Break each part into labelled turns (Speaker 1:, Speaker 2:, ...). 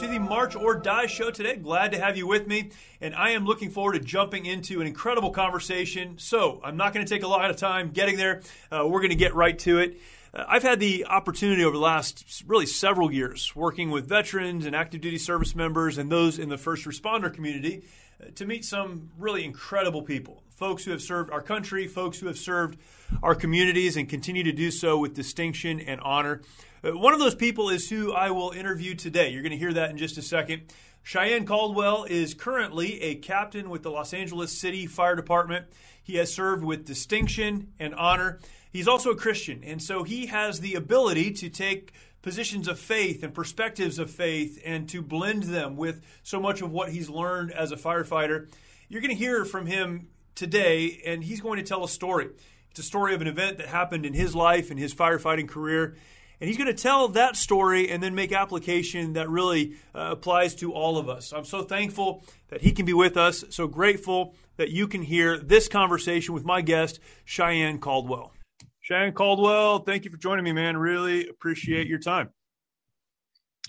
Speaker 1: To the March or Die show today. Glad to have you with me, and I am looking forward to jumping into an incredible conversation. So, I'm not going to take a lot of time getting there. Uh, we're going to get right to it. Uh, I've had the opportunity over the last really several years working with veterans and active duty service members and those in the first responder community uh, to meet some really incredible people. Folks who have served our country, folks who have served our communities and continue to do so with distinction and honor. Uh, one of those people is who I will interview today. You're going to hear that in just a second. Cheyenne Caldwell is currently a captain with the Los Angeles City Fire Department. He has served with distinction and honor. He's also a Christian, and so he has the ability to take positions of faith and perspectives of faith and to blend them with so much of what he's learned as a firefighter. You're going to hear from him today, and he's going to tell a story. It's a story of an event that happened in his life and his firefighting career. And he's going to tell that story and then make application that really uh, applies to all of us. I'm so thankful that he can be with us, so grateful that you can hear this conversation with my guest, Cheyenne Caldwell. Cheyenne Caldwell, thank you for joining me, man. Really appreciate your time.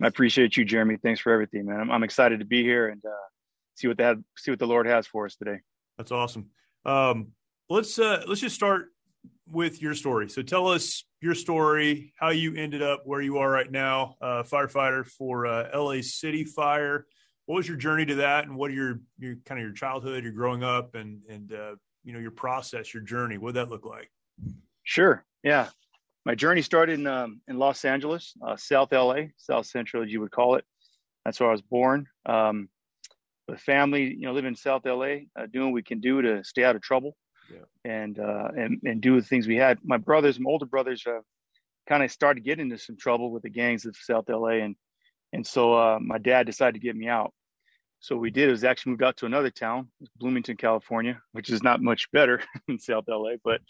Speaker 2: I appreciate you, Jeremy. Thanks for everything, man. I'm, I'm excited to be here and uh, see what the see what the Lord has for us today.
Speaker 1: That's awesome. Um, let's uh, let's just start with your story. So tell us your story, how you ended up where you are right now, uh, firefighter for uh, LA City Fire. What was your journey to that, and what are your your kind of your childhood, your growing up, and and uh, you know your process, your journey? What did that look like?
Speaker 2: Sure. Yeah, my journey started in um, in Los Angeles, uh, South LA, South Central, as you would call it. That's where I was born. Um, the family, you know, live in South LA, uh, doing what we can do to stay out of trouble yeah. and uh, and and do the things we had. My brothers, my older brothers, uh, kind of started getting into some trouble with the gangs of South LA, and and so uh, my dad decided to get me out. So we did was actually moved out to another town, Bloomington, California, which is not much better in South LA, but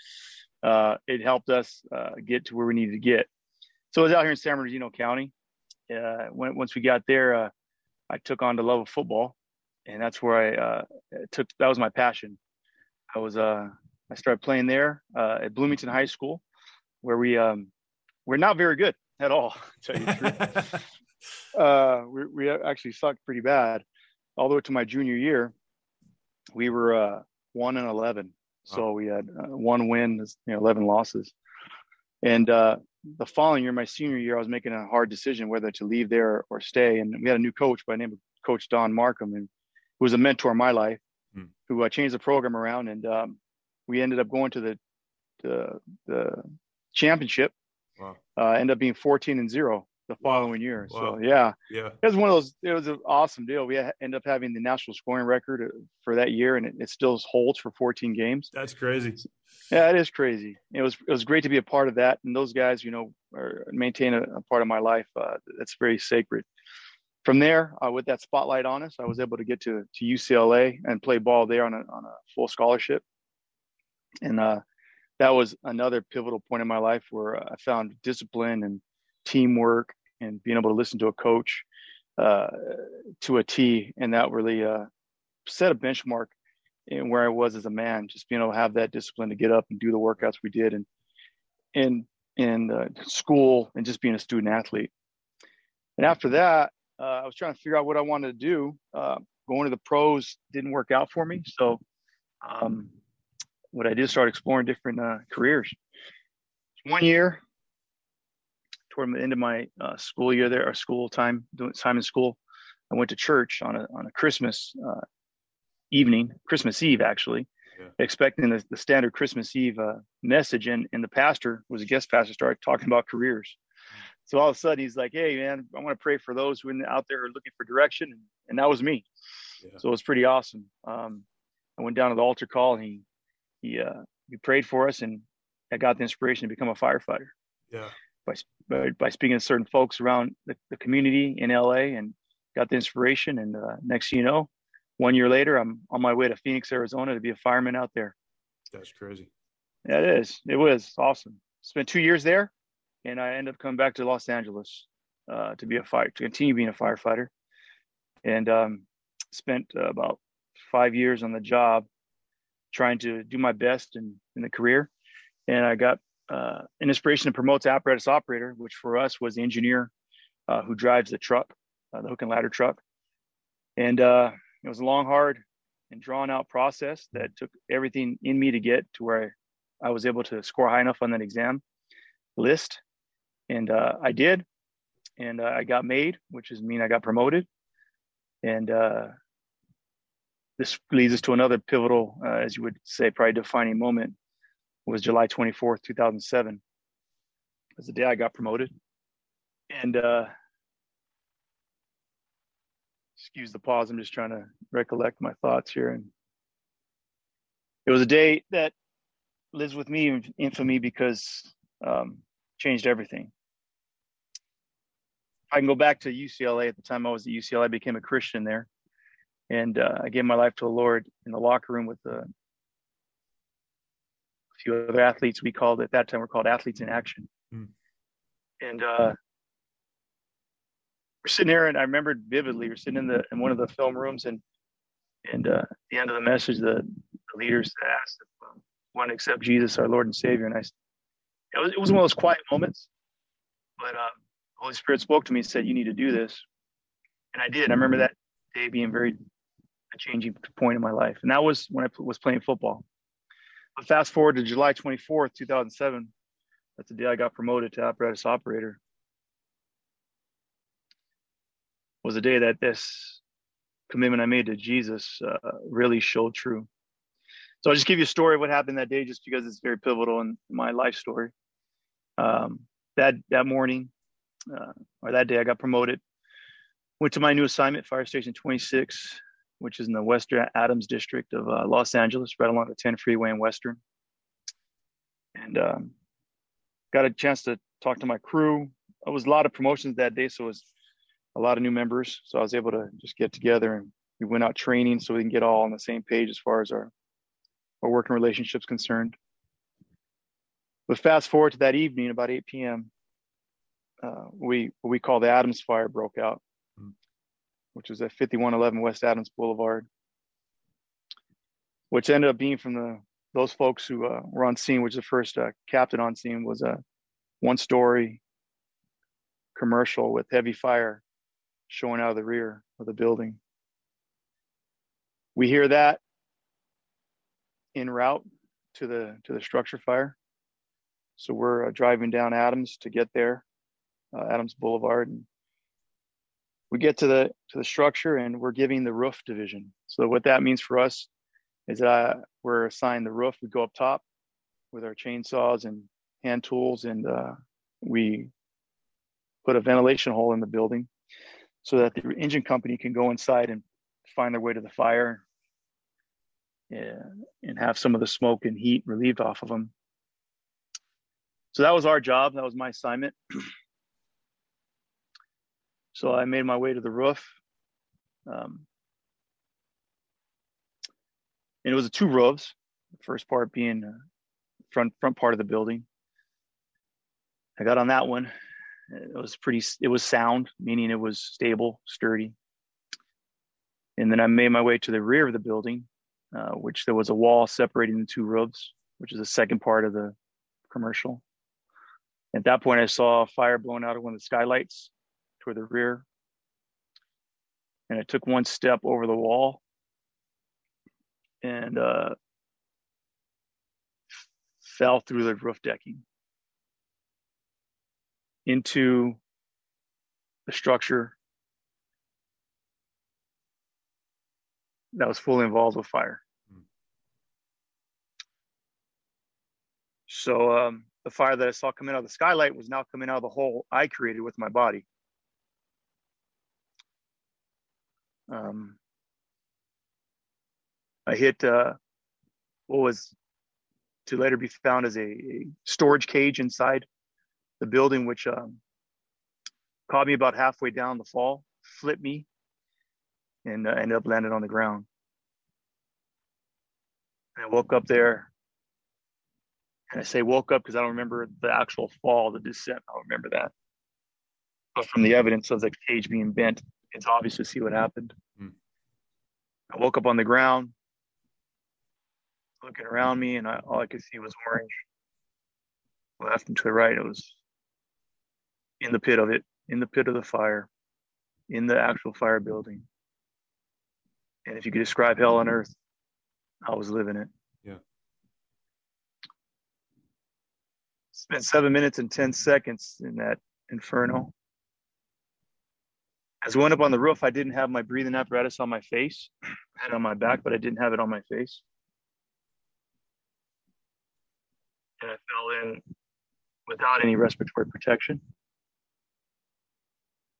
Speaker 2: uh, it helped us uh, get to where we needed to get. So I was out here in San Bernardino County. Uh, when, once we got there, uh, I took on the love of football, and that's where I uh, took. That was my passion. I was uh I started playing there uh, at Bloomington High School, where we um we're not very good at all. To tell you the truth, uh, we we actually sucked pretty bad. All the way to my junior year, we were uh, one and eleven. So we had uh, one win, you know, eleven losses. And uh, the following year, my senior year, I was making a hard decision whether to leave there or stay. And we had a new coach by the name of Coach Don Markham, and who was a mentor in my life hmm. who uh, changed the program around, and um, we ended up going to the the, the championship. Wow. Uh, ended up being 14 and zero the following year. Wow. So yeah, yeah, it was one of those. It was an awesome deal. We ended up having the national scoring record uh, for that year, and it, it still holds for 14 games.
Speaker 1: That's crazy.
Speaker 2: Yeah, it is crazy. It was it was great to be a part of that, and those guys, you know, are, maintain a, a part of my life uh, that's very sacred from there, uh, with that spotlight on us, I was able to get to to UCLA and play ball there on a on a full scholarship, and uh, that was another pivotal point in my life where I found discipline and teamwork and being able to listen to a coach uh, to a T, and that really uh, set a benchmark in where I was as a man. Just being able to have that discipline to get up and do the workouts we did, and in in school, and just being a student athlete. And after that, uh, I was trying to figure out what I wanted to do. Uh, going to the pros didn't work out for me. So, um, what I did start exploring different uh, careers. One year, toward the end of my uh, school year there, or school time, doing time in school, I went to church on a on a Christmas uh, evening, Christmas Eve actually, yeah. expecting the, the, standard Christmas Eve uh, message, and and the pastor was a guest pastor, started talking about careers. So all of a sudden he's like, "Hey man, I want to pray for those who are out there looking for direction," and, and that was me. Yeah. So it was pretty awesome. Um, I went down to the altar call, and he he uh, he prayed for us, and I got the inspiration to become a firefighter.
Speaker 1: Yeah.
Speaker 2: By by, by speaking to certain folks around the, the, community in LA, and got the inspiration, and uh, next thing you know, one year later, I'm on my way to Phoenix, Arizona, to be a fireman out there.
Speaker 1: That's crazy.
Speaker 2: Yeah, it is. It was awesome. Spent two years there, and I ended up coming back to Los Angeles uh, to be a fire to continue being a firefighter, and um, spent uh, about five years on the job, trying to do my best in in the career, and I got uh, an inspiration to promote to apparatus operator, which for us was the engineer uh, who drives the truck, uh, the hook and ladder truck, and uh, it was a long, hard, and drawn out process that took everything in me to get to where I, I was able to score high enough on that exam list and uh, I did, and uh, I got made, which is mean I got promoted, and uh, this leads us to another pivotal, uh, as you would say, probably defining moment was July 24th, 2007. Was the day I got promoted, and uh, excuse the pause. I'm just trying to recollect my thoughts here, and it was a day that lives with me in infamy because um, changed everything. I can go back to UCLA. At the time I was at UCLA, I became a Christian there, and uh, I gave my life to the Lord in the locker room with uh, a few other athletes. We called at that time we're called athletes in action, mm. and uh, we're sitting here, and I remembered vividly. We're sitting in the in one of the film rooms, and and uh, at the end of the message, the, the leaders asked if um, want to accept Jesus, our Lord and Savior, and I. It was, it was one of those quiet moments, but um, Holy Spirit spoke to me and said, You need to do this. And I did. I remember that day being very a changing point in my life. And that was when I was playing football. But fast forward to July 24th, 2007. That's the day I got promoted to apparatus operator. Was the day that this commitment I made to Jesus uh, really showed true. So I'll just give you a story of what happened that day, just because it's very pivotal in my life story. Um, that that morning, uh, or that day I got promoted. Went to my new assignment, Fire Station 26, which is in the Western Adams district of uh, Los Angeles, right along the 10 freeway in Western. And um, got a chance to talk to my crew. It was a lot of promotions that day, so it was a lot of new members. So I was able to just get together and we went out training so we can get all on the same page as far as our our working relationships concerned. But fast forward to that evening, about 8 p.m., uh, we we call the Adams Fire broke out, mm. which was at 5111 West Adams Boulevard, which ended up being from the those folks who uh, were on scene, which the first uh, captain on scene was a one-story commercial with heavy fire showing out of the rear of the building. We hear that en route to the to the structure fire. So we're uh, driving down Adams to get there uh, Adams Boulevard. And we get to the to the structure, and we're giving the roof division. So what that means for us is that we're assigned the roof. We go up top with our chainsaws and hand tools, and uh, we put a ventilation hole in the building so that the engine company can go inside and find their way to the fire and, and have some of the smoke and heat relieved off of them. So that was our job. That was my assignment. So I made my way to the roof. Um, and it was two roofs. The first part being uh, front front part of the building. I got on that one. It was pretty. It was sound, meaning it was stable, sturdy. And then I made my way to the rear of the building, uh, which there was a wall separating the two roofs, which is the second part of the commercial. At that point, I saw fire blowing out of one of the skylights toward the rear. and I took one step over the wall and uh, fell through the roof decking into the structure that was fully involved with fire. So um, the fire that I saw coming out of the skylight was now coming out of the hole I created with my body. Um, I hit uh, what was to later be found as a, a storage cage inside the building, which um, caught me about halfway down the fall, flipped me, and uh, ended up landing on the ground. And I woke up there, and I say woke up because I don't remember the actual fall, the descent. I don't remember that. But from the evidence of the cage being bent, it's obvious to see what happened. Mm. I woke up on the ground, looking around me, and I, all I could see was orange. Left and to the right, it was in the pit of it, in the pit of the fire, in the actual fire building. And if you could describe hell on earth, I was living it.
Speaker 1: Yeah.
Speaker 2: Spent seven minutes and 10 seconds in that inferno. As I went up on the roof, I didn't have my breathing apparatus on my face. It on my back, but I didn't have it on my face. And I fell in without any respiratory protection.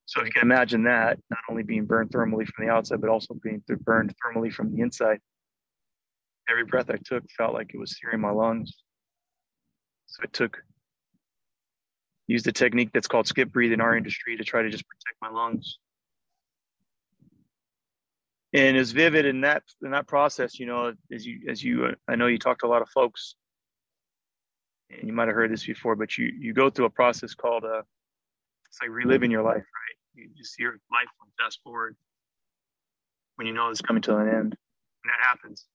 Speaker 2: So if you can imagine that, not only being burned thermally from the outside, but also being burned thermally from the inside. Every breath I took felt like it was searing my lungs. So I took, used a technique that's called skip breathe in our industry to try to just protect my lungs and as vivid in that in that process you know as you as you i know you talked to a lot of folks and you might have heard this before but you you go through a process called uh it's like reliving your life right? You just see your life fast forward when you know it's coming to an end and that happens.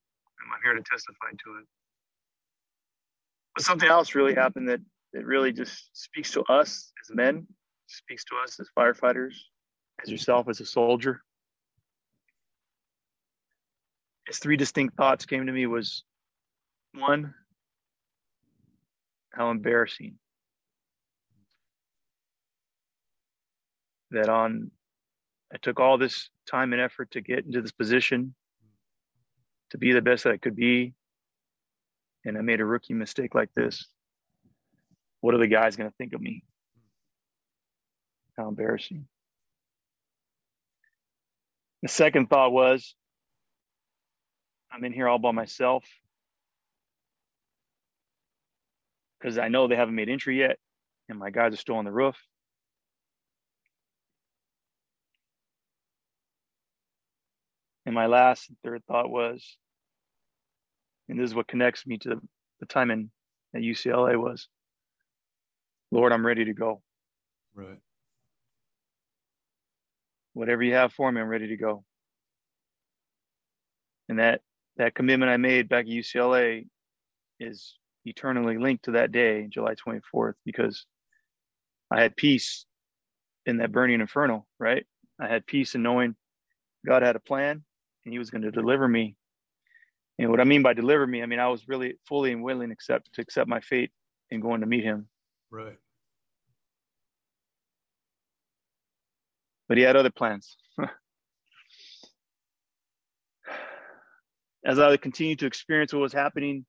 Speaker 2: I'm here to testify to it. But something else really happened that that really just speaks to us as men speaks to us as firefighters as yourself as a soldier his three distinct thoughts came to me was one how embarrassing that on I took all this time and effort to get into this position to be the best that I could be and I made a rookie mistake like this. What are the guys going to think of me? How embarrassing. The second thought was I'm in here all by myself because I know they haven't made entry yet, and my guys are still on the roof. And my last and third thought was, and this is what connects me to the, the time in at UCLA was, Lord, I'm ready to go.
Speaker 1: Right.
Speaker 2: Whatever you have for me, I'm ready to go. And that that commitment I made back at UCLA is eternally linked to that day, July 24th, because I had peace in that burning inferno, right? I had peace in knowing God had a plan and he was going to deliver me. And what I mean by deliver me, I mean I was really fully and willing accept to accept my fate and going to meet him.
Speaker 1: Right.
Speaker 2: But he had other plans. as I continued to experience what was happening,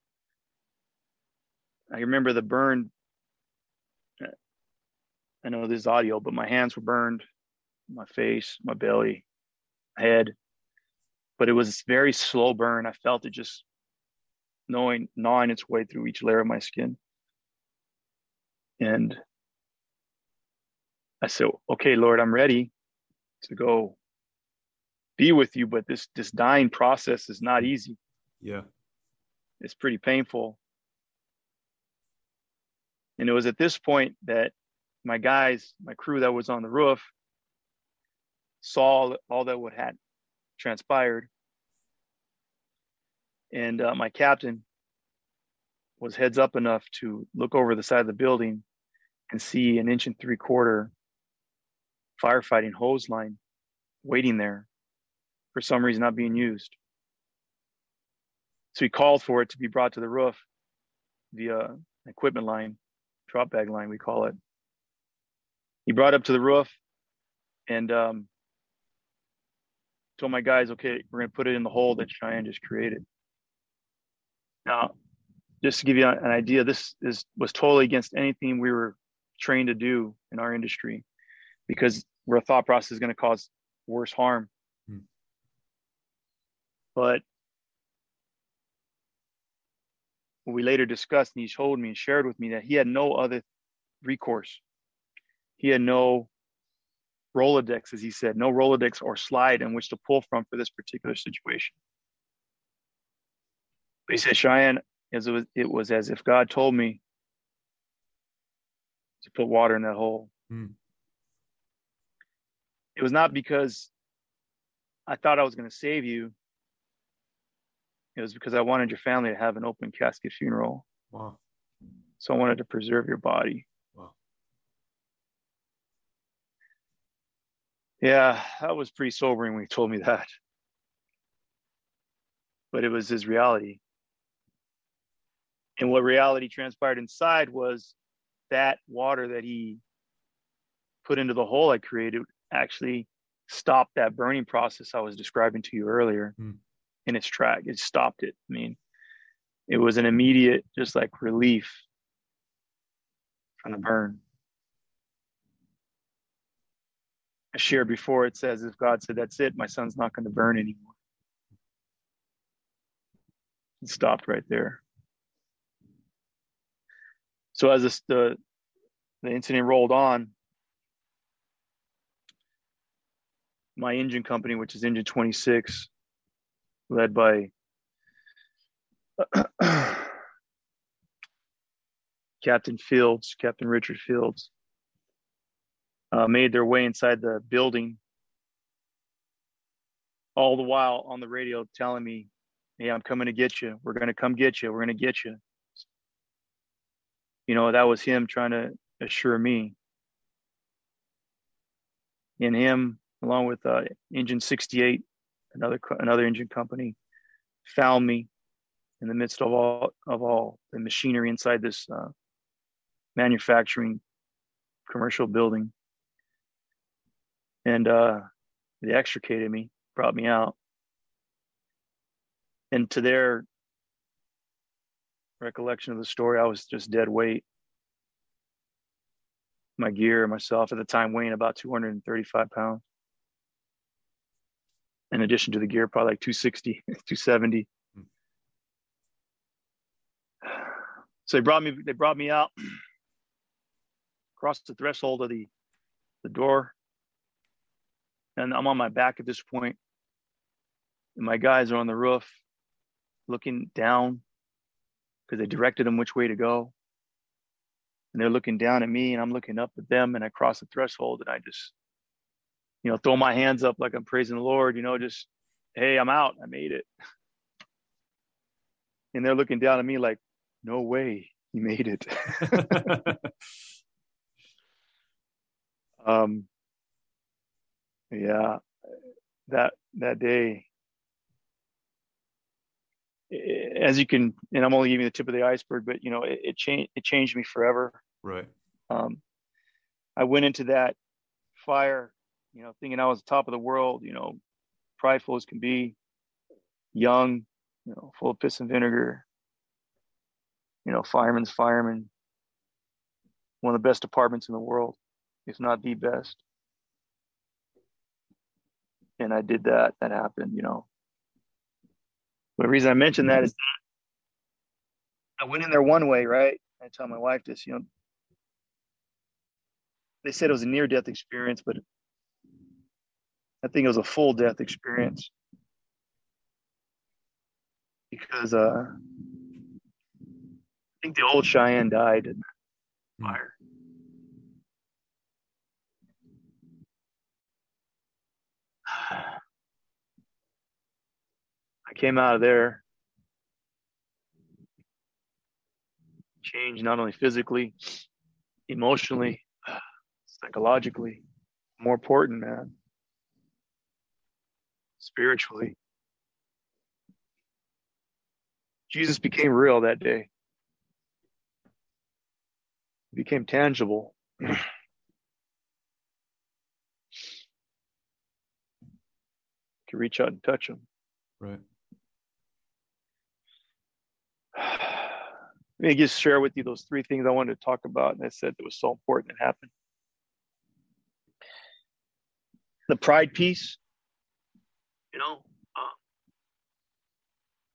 Speaker 2: I remember the burn. I know this is audio, but my hands were burned, my face, my belly, head. But it was very slow burn. I felt it just knowing gnawing its way through each layer of my skin. And I said, okay, Lord, I'm ready to go be with you, but this this dying process is not easy.
Speaker 1: Yeah.
Speaker 2: It's pretty painful. And it was at this point that my guys, my crew that was on the roof, saw all that what had transpired. And uh, my captain was heads up enough to look over the side of the building and see an inch and three quarter firefighting hose line waiting there for some reason not being used. So he called for it to be brought to the roof via equipment line, drop bag line, we call it. He brought up to the roof and um, told my guys, okay, we're going to put it in the hole that Cheyenne just created. Now, just to give you an idea, this is was totally against anything we were trained to do in our industry because where a thought process is going to cause worse harm. But we later discussed, and he told me and shared with me that he had no other recourse. He had no Rolodex, as he said, no Rolodex or slide in which to pull from for this particular situation. But he said, Cheyenne, as it was, it was as if God told me to put water in that hole. Hmm. It was not because I thought I was going to save you. It was because I wanted your family to have an open casket funeral.
Speaker 1: Wow.
Speaker 2: So I wanted to preserve your body. Yeah, that was pretty sobering when he told me that. But it was his reality. And what reality transpired inside was that water that he put into the hole I created actually stopped that burning process I was describing to you earlier mm. In its track. It stopped it. I mean, it was an immediate, just like relief from the burn. I shared before, it says if God said, That's it, my son's not going to burn anymore. It stopped right there. So as this, the the incident rolled on, my engine company, which is Engine 26, led by Captain Fields, Captain Richard Fields, uh, made their way inside the building. All the while on the radio telling me, Hey, I'm coming to get you. We're going to come get you. We're going to get you. You know, that was him trying to assure me. And him, along with uh, Engine 68, another another engine company, found me in the midst of all of all the machinery inside this uh, manufacturing commercial building and uh, they extricated me, brought me out. And to their recollection of the story, I was just dead weight. My gear, myself at the time weighing about 235 pounds. In addition to the gear, probably like 260, 270. So they brought me, they brought me out, across the threshold of the, the door, and I'm on my back at this point. And my guys are on the roof looking down because they directed them which way to go. And they're looking down at me and I'm looking up at them and I cross the threshold and I just, you know, throw my hands up like I'm praising the Lord, you know, just, hey, I'm out. I made it. And they're looking down at me like, no way, you made it. um, yeah that that day as you can and i'm only giving the tip of the iceberg but you know it, it changed it changed me forever
Speaker 1: right
Speaker 2: um i went into that fire you know thinking i was the top of the world you know prideful as can be young you know full of piss and vinegar you know fireman's fireman one of the best departments in the world if not the best and I did that. That happened, you know. But the reason I mentioned that is that I went in there one way, right? I tell my wife this, you know. They said it was a near death experience, but I think it was a full death experience because uh, I think the old Cheyenne died in fire. I came out of there changed not only physically, emotionally, psychologically. More important, man. Spiritually. Jesus became real that day. He became tangible. you can reach out and touch him.
Speaker 1: Right.
Speaker 2: Let me just share with you those three things I wanted to talk about, and I said that was so important that happened. The pride piece, you know, uh,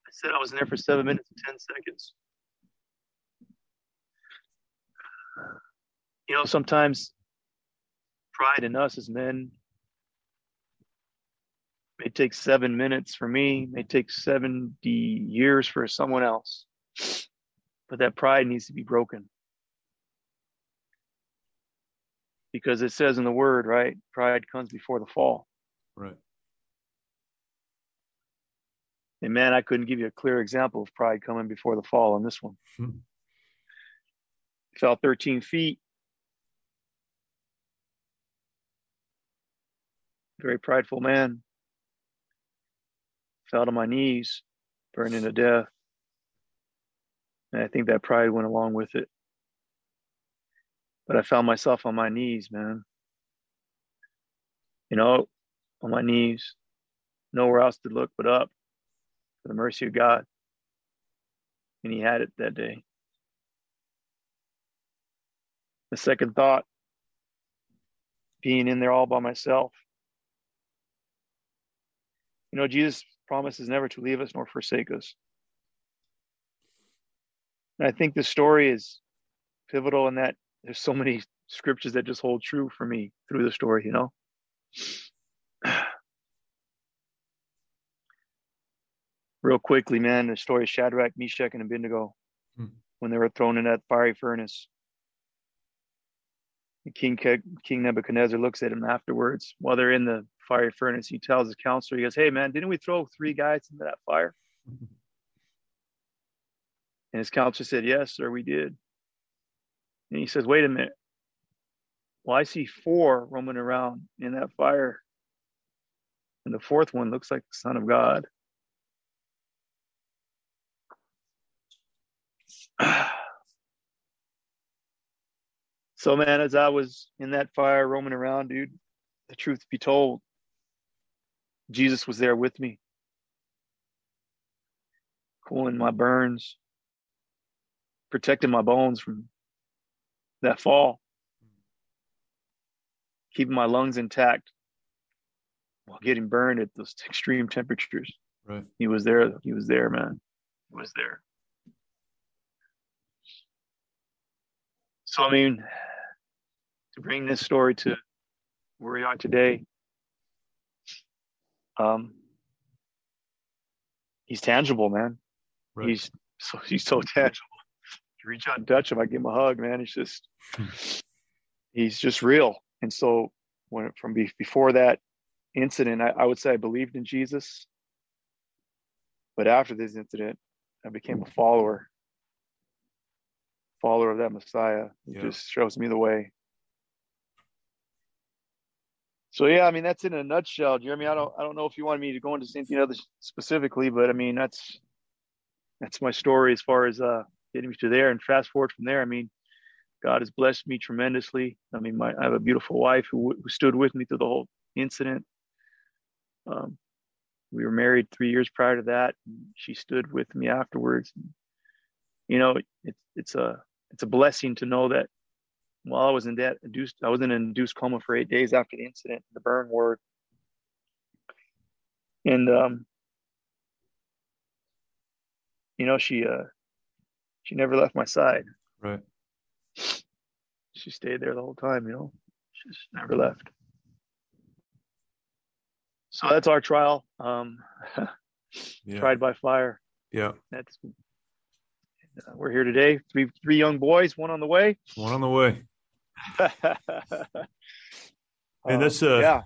Speaker 2: I said I was in there for seven minutes and 10 seconds. You know, sometimes pride in us as men may take seven minutes for me, may take 70 years for someone else. But that pride needs to be broken. Because it says in the word, right? Pride comes before the fall.
Speaker 1: Right.
Speaker 2: And man, I couldn't give you a clear example of pride coming before the fall on this one. Hmm. Fell 13 feet. Very prideful man. Fell to my knees, burning to death. And I think that pride went along with it. But I found myself on my knees, man. You know, on my knees, nowhere else to look but up for the mercy of God. And He had it that day. The second thought, being in there all by myself. You know, Jesus promises never to leave us nor forsake us. And I think the story is pivotal in that there's so many scriptures that just hold true for me through the story, you know? Real quickly, man, the story of Shadrach, Meshach, and Abednego hmm. when they were thrown in that fiery furnace. King King Nebuchadnezzar looks at him afterwards while they're in the fiery furnace. He tells his counselor, he goes, Hey man, didn't we throw three guys into that fire? And his counselor said, Yes, sir, we did. And he says, Wait a minute. Well, I see four roaming around in that fire. And the fourth one looks like the Son of God. So, man, as I was in that fire roaming around, dude, the truth be told, Jesus was there with me, cooling my burns, protecting my bones from that fall, keeping my lungs intact while getting burned at those extreme temperatures.
Speaker 1: Right.
Speaker 2: He was there. He was there, man. He was there. So, I mean, to bring this story to where we are today, um, he's tangible, man. Right. He's so he's so tangible You reach out and touch him, I give him a hug, man. He's just, he's just real. And so when from be, before that incident, I, I, would say I believed in Jesus. But after this incident, I became a follower, follower of that Messiah. He yeah. just shows me the way. So yeah, I mean that's in a nutshell, Jeremy. I don't I don't know if you wanted me to go into anything other specifically, but I mean that's that's my story as far as uh getting me to there. And fast forward from there, I mean, God has blessed me tremendously. I mean, my, I have a beautiful wife who, who stood with me through the whole incident. Um, we were married three years prior to that. she stood with me afterwards. You know, it's it's a it's a blessing to know that while I was in that induced, I was in an induced coma for eight days after the incident, the burn ward, and um, you know, she uh, she never left my side.
Speaker 1: Right.
Speaker 2: She stayed there the whole time, you know. She just never left. So that's our trial. Um, yeah. Tried by fire.
Speaker 1: Yeah.
Speaker 2: That's uh, we're here today. Three three young boys, one on the way.
Speaker 1: One on the way. and that's a yeah.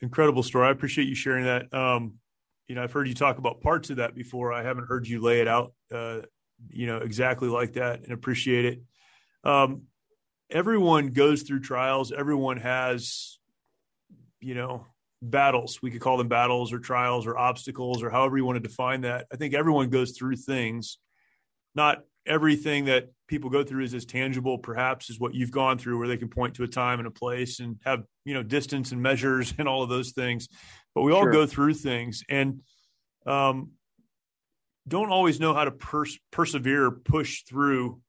Speaker 1: incredible story. I appreciate you sharing that. Um, you know, I've heard you talk about parts of that before. I haven't heard you lay it out uh, you know, exactly like that and appreciate it. Um, everyone goes through trials. Everyone has, you know, battles. We could call them battles or trials or obstacles or however you want to define that. I think everyone goes through things. Not everything that people go through is as tangible, perhaps, as what you've gone through, where they can point to a time and a place and have you know distance and measures and all of those things. But we all sure. go through things and um, don't always know how to pers- persevere, push through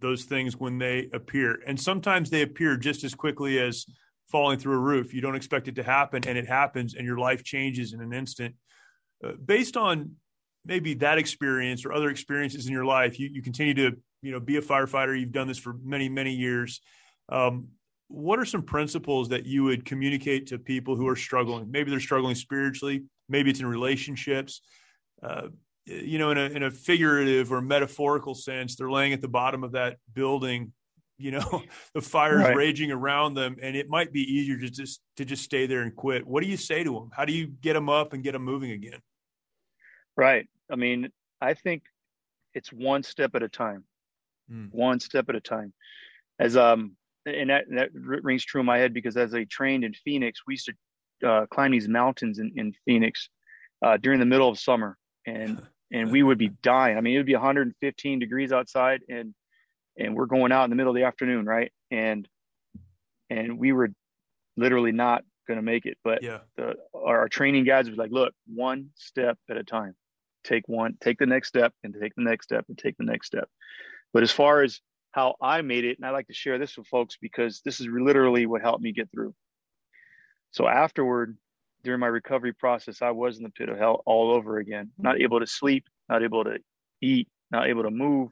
Speaker 1: those things when they appear. And sometimes they appear just as quickly as falling through a roof. You don't expect it to happen, and it happens, and your life changes in an instant. Uh, based on maybe that experience or other experiences in your life, you, you continue to you know be a firefighter. You've done this for many many years. Um, what are some principles that you would communicate to people who are struggling? Maybe they're struggling spiritually. Maybe it's in relationships. Uh, you know, in a in a figurative or metaphorical sense, they're laying at the bottom of that building. You know, the fire's right. raging around them, and it might be easier to just to just stay there and quit. What do you say to them? How do you get them up and get them moving again?
Speaker 2: Right. I mean, I think it's one step at a time. Mm. One step at a time. As um, and that that rings true in my head because as I trained in Phoenix, we used to uh, climb these mountains in, in Phoenix uh, during the middle of summer, and and we would be dying. I mean, it would be 115 degrees outside, and and we're going out in the middle of the afternoon, right? And and we were literally not going to make it. But yeah. the, our, our training guides was like, look, one step at a time. Take one, take the next step, and take the next step, and take the next step. But as far as how I made it, and I like to share this with folks because this is literally what helped me get through. So afterward, during my recovery process, I was in the pit of hell all over again, not able to sleep, not able to eat, not able to move.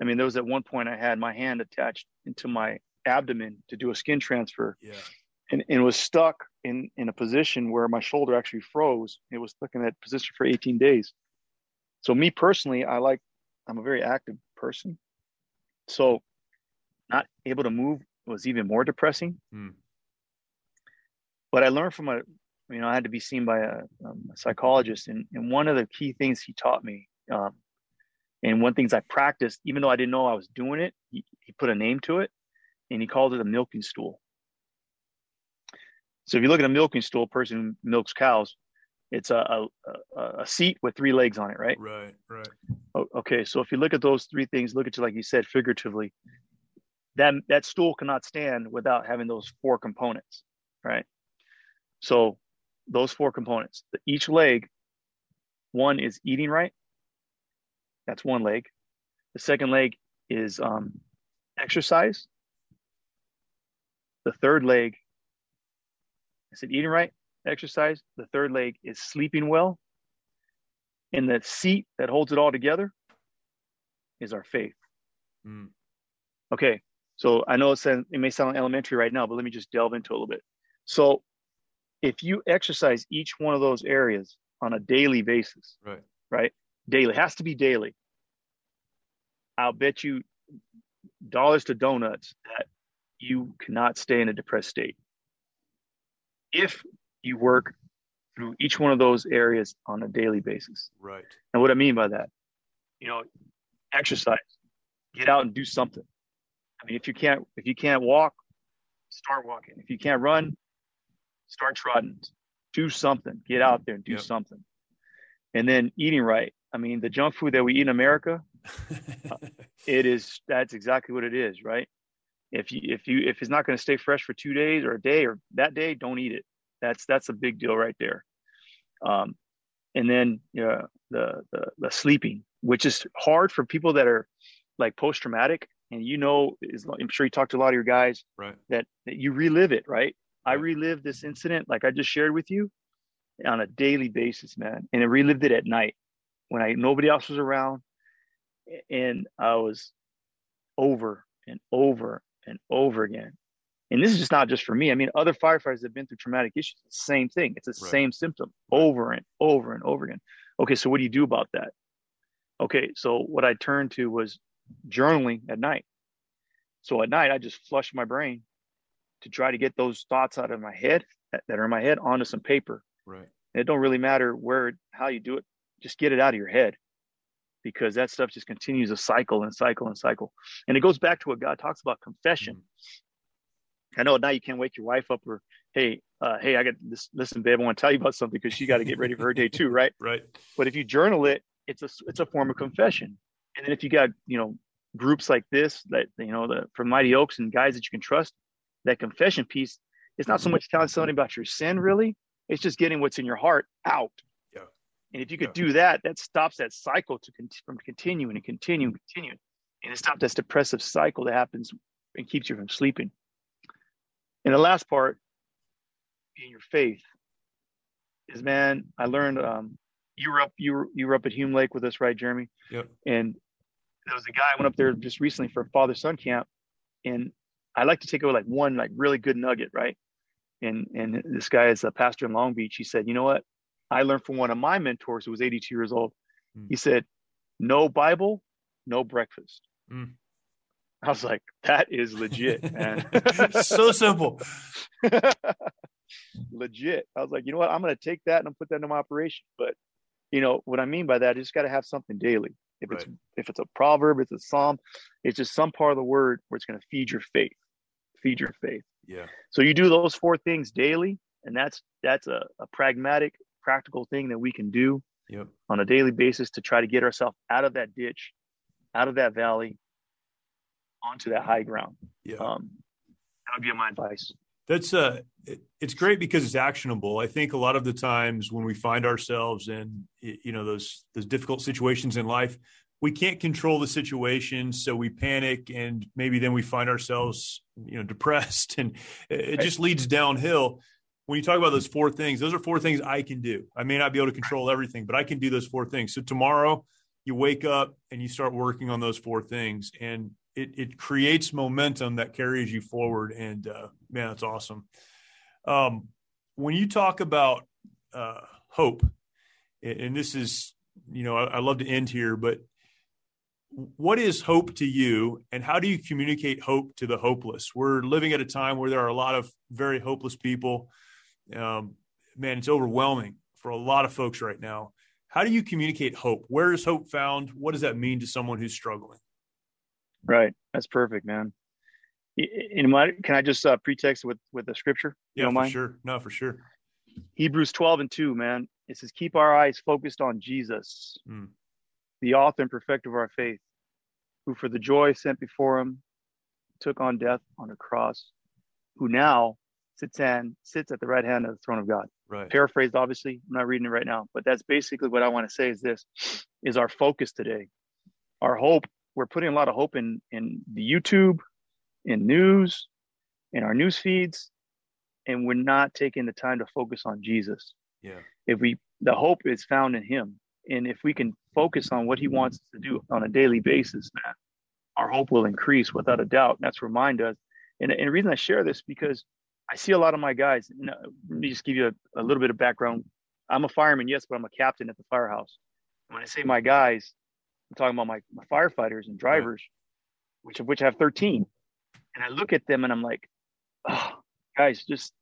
Speaker 2: I mean, there was at one point I had my hand attached into my abdomen to do a skin transfer. Yeah. And, and was stuck in, in a position where my shoulder actually froze. It was stuck in that position for 18 days. So me personally, I like, I'm a very active person. So not able to move was even more depressing. Mm. But I learned from a you know, I had to be seen by a, um, a psychologist, and, and one of the key things he taught me, um, and one things I practiced, even though I didn't know I was doing it, he, he put a name to it, and he called it a milking stool. So if you look at a milking stool, person who milks cows, it's a, a, a seat with three legs on it, right?
Speaker 1: Right, right.
Speaker 2: Okay, so if you look at those three things, look at you like you said figuratively, that that stool cannot stand without having those four components, right? So those four components. Each leg, one is eating right. That's one leg. The second leg is um, exercise. The third leg, I said eating right, exercise. The third leg is sleeping well. And the seat that holds it all together is our faith. Mm. Okay, so I know it, it may sound elementary right now, but let me just delve into a little bit. So if you exercise each one of those areas on a daily basis,
Speaker 1: right,
Speaker 2: right, daily has to be daily. I'll bet you dollars to donuts that you cannot stay in a depressed state if you work through each one of those areas on a daily basis.
Speaker 1: Right.
Speaker 2: And what I mean by that, you know, exercise, get out and do something. I mean, if you can't if you can't walk, start walking. If you can't run, start trotting, do something, get out there and do yep. something. And then eating right. I mean, the junk food that we eat in America, it is that's exactly what it is, right? If you if you if it's not going to stay fresh for two days or a day or that day, don't eat it. That's that's a big deal right there. Um, and then you know, the, the the sleeping, which is hard for people that are like post traumatic, and you know, is, I'm sure you talked to a lot of your guys,
Speaker 1: right?
Speaker 2: That, that you relive it, right? I relive this incident, like I just shared with you, on a daily basis, man. And I relived it at night when I nobody else was around, and I was over and over and over again. And this is just not just for me. I mean, other firefighters have been through traumatic issues. Same thing. It's the right. same symptom over and over and over again. Okay, so what do you do about that? Okay, so what I turned to was journaling at night. So at night, I just flushed my brain to try to get those thoughts out of my head that, that are in my head onto some paper.
Speaker 1: Right.
Speaker 2: And it don't really matter where how you do it. Just get it out of your head because that stuff just continues to cycle and cycle and cycle. And it goes back to what God talks about confession. Mm-hmm. I know now you can't wake your wife up or hey, uh, hey, I got this. Listen, babe, I want to tell you about something because she got to get ready for her day too, right?
Speaker 1: Right.
Speaker 2: But if you journal it, it's a it's a form of confession. And then if you got you know groups like this that you know the from Mighty Oaks and guys that you can trust, that confession piece, it's not so much telling somebody about your sin, really. It's just getting what's in your heart out.
Speaker 1: Yeah.
Speaker 2: And if you could
Speaker 1: Yeah.
Speaker 2: do that, that stops that cycle to con- from continuing and continuing and continuing, and it stops this depressive cycle that happens and keeps you from sleeping. And the last part, being your faith, is man. I learned um, you were up you were you were up at Hume Lake with us, right, Jeremy?
Speaker 1: Yep.
Speaker 2: And there was a guy I went up there just recently for father son camp, and I like to take away like one like really good nugget, right? And and this guy is a pastor in Long Beach. He said, you know what? I learned from one of my mentors who was 82 years old.
Speaker 1: Mm.
Speaker 2: He said, no Bible, no breakfast.
Speaker 1: Mm.
Speaker 2: I was like, that is legit, man.
Speaker 1: so simple.
Speaker 2: legit. I was like, you know what? I'm going to take that and I'll put that into my operation. But you know what I mean by that? You just got to have something daily. If it's if it's a proverb, it's a psalm, it's just some part of the word where it's going to feed your faith, feed your faith.
Speaker 1: Yeah.
Speaker 2: So you do those four things daily, and that's that's a, a pragmatic, practical thing that we can do
Speaker 1: Yep.
Speaker 2: on a daily basis to try to get ourselves out of that ditch, out of that valley, onto that high ground.
Speaker 1: Yeah.
Speaker 2: Um, that would be my advice.
Speaker 1: That's uh it- it's great because it's actionable. I think a lot of the times when we find ourselves in you know those those difficult situations in life, we can't control the situation, so we panic and maybe then we find ourselves you know depressed and it, it just leads downhill. When you talk about those four things, those are four things I can do. I may not be able to control everything, but I can do those four things. So tomorrow you wake up and you start working on those four things and it, it creates momentum that carries you forward. And uh, man, that's awesome. Um, when you talk about uh, hope, and this is, you know, I, I love to end here, but what is hope to you and how do you communicate hope to the hopeless? We're living at a time where there are a lot of very hopeless people. Um, man, it's overwhelming for a lot of folks right now. How do you communicate hope? Where is hope found? What does that mean to someone who's struggling?
Speaker 2: Right. That's perfect, man. Y- what? can I just uh, pretext with with the scripture? You
Speaker 1: Yeah, for sure. No, for sure.
Speaker 2: Hebrews 12 and 2, man. It says, keep our eyes focused on Jesus,
Speaker 1: Mm.
Speaker 2: the author and perfecter of our faith, who for the joy sent before him took on death on a cross, who now sits and sits at the right hand of the throne of God.
Speaker 1: Right.
Speaker 2: Paraphrased, obviously. I'm not reading it right now, but that's basically what I want to say is this is our focus today. Our hope, we're putting a lot of hope in in the YouTube, in news, in our news feeds, and we're not taking the time to focus on Jesus.
Speaker 1: Yeah.
Speaker 2: if we the hope is found in him. And if we can focus on what he wants us to do on a daily basis man our hope will increase without a doubt. That's where mine does and, and the reason i share this because i see a lot of my guys you uh, know, let me just give you a, a little bit of background. I'm a fireman yes but i'm a captain at the firehouse. When i say my guys i'm talking about my, my firefighters and drivers which of which I have 13 and i look at them and i'm like oh, guys just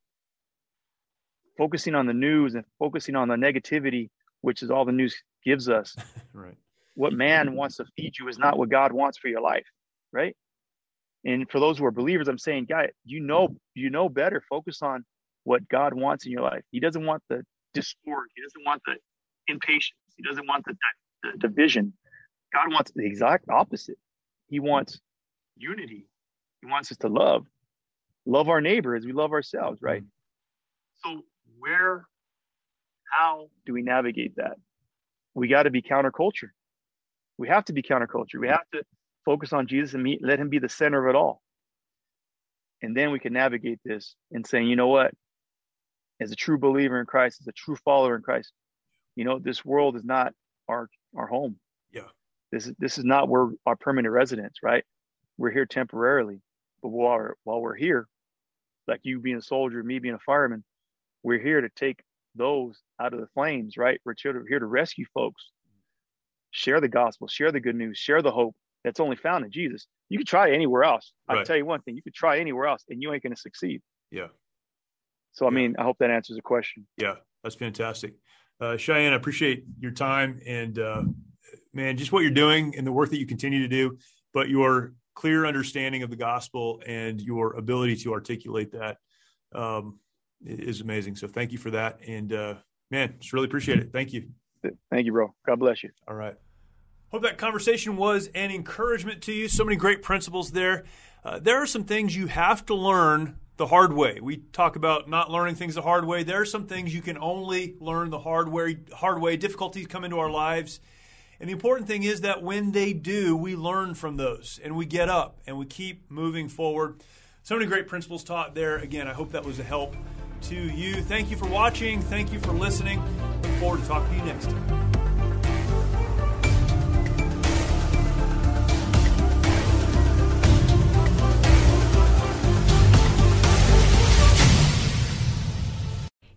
Speaker 2: focusing on the news and focusing on the negativity, which is all the news gives us.
Speaker 1: Right.
Speaker 2: What man wants to feed you is not what God wants for your life, right? And for those who are believers, I'm saying, guy, you know, you know better. Focus on what God wants in your life. He doesn't want the discord. He doesn't want the impatience. He doesn't want the, the division. God wants the exact opposite. He wants unity. He wants us to love, love our neighbor as we love ourselves, right? Mm-hmm. So where, how do we navigate that? We got to be counterculture. We have to be counterculture. We have to focus on Jesus and meet, let him be the center of it all. And then we can navigate this and saying, you know what? As a true believer in Christ, as a true follower in Christ, you know, this world is not our our home.
Speaker 1: Yeah.
Speaker 2: This is this is not where our permanent residence, right? We're here temporarily. But while we're, while we're here, like you being a soldier, me being a fireman, we're here to take those out of the flames, right? We're here to, here to rescue folks, share the gospel, share the good news, share the hope that's only found in Jesus. You could try anywhere else. I'll
Speaker 1: Right.
Speaker 2: tell you one thing: you could try anywhere else, and you ain't going to succeed.
Speaker 1: Yeah.
Speaker 2: So, I
Speaker 1: Yeah.
Speaker 2: mean, I hope that answers the question.
Speaker 1: Yeah, that's fantastic. Uh, Cheyenne, I appreciate your time and uh, man, just what you're doing and the work that you continue to do, but your clear understanding of the gospel and your ability to articulate that. Um, is amazing. So thank you for that. And uh, man, just really appreciate it. Thank you.
Speaker 2: Thank you, bro. God bless you.
Speaker 1: All right. Hope that conversation was an encouragement to you. So many great principles there. Uh, there are some things you have to learn the hard way. We talk about not learning things the hard way. There are some things you can only learn the hard way. Hard way. Difficulties come into our lives, and the important thing is that when they do, we learn from those and we get up and we keep moving forward. So many great principles taught there. Again, I hope that was a help to you. Thank you for watching. Thank you for listening. Look forward to talking to you next time.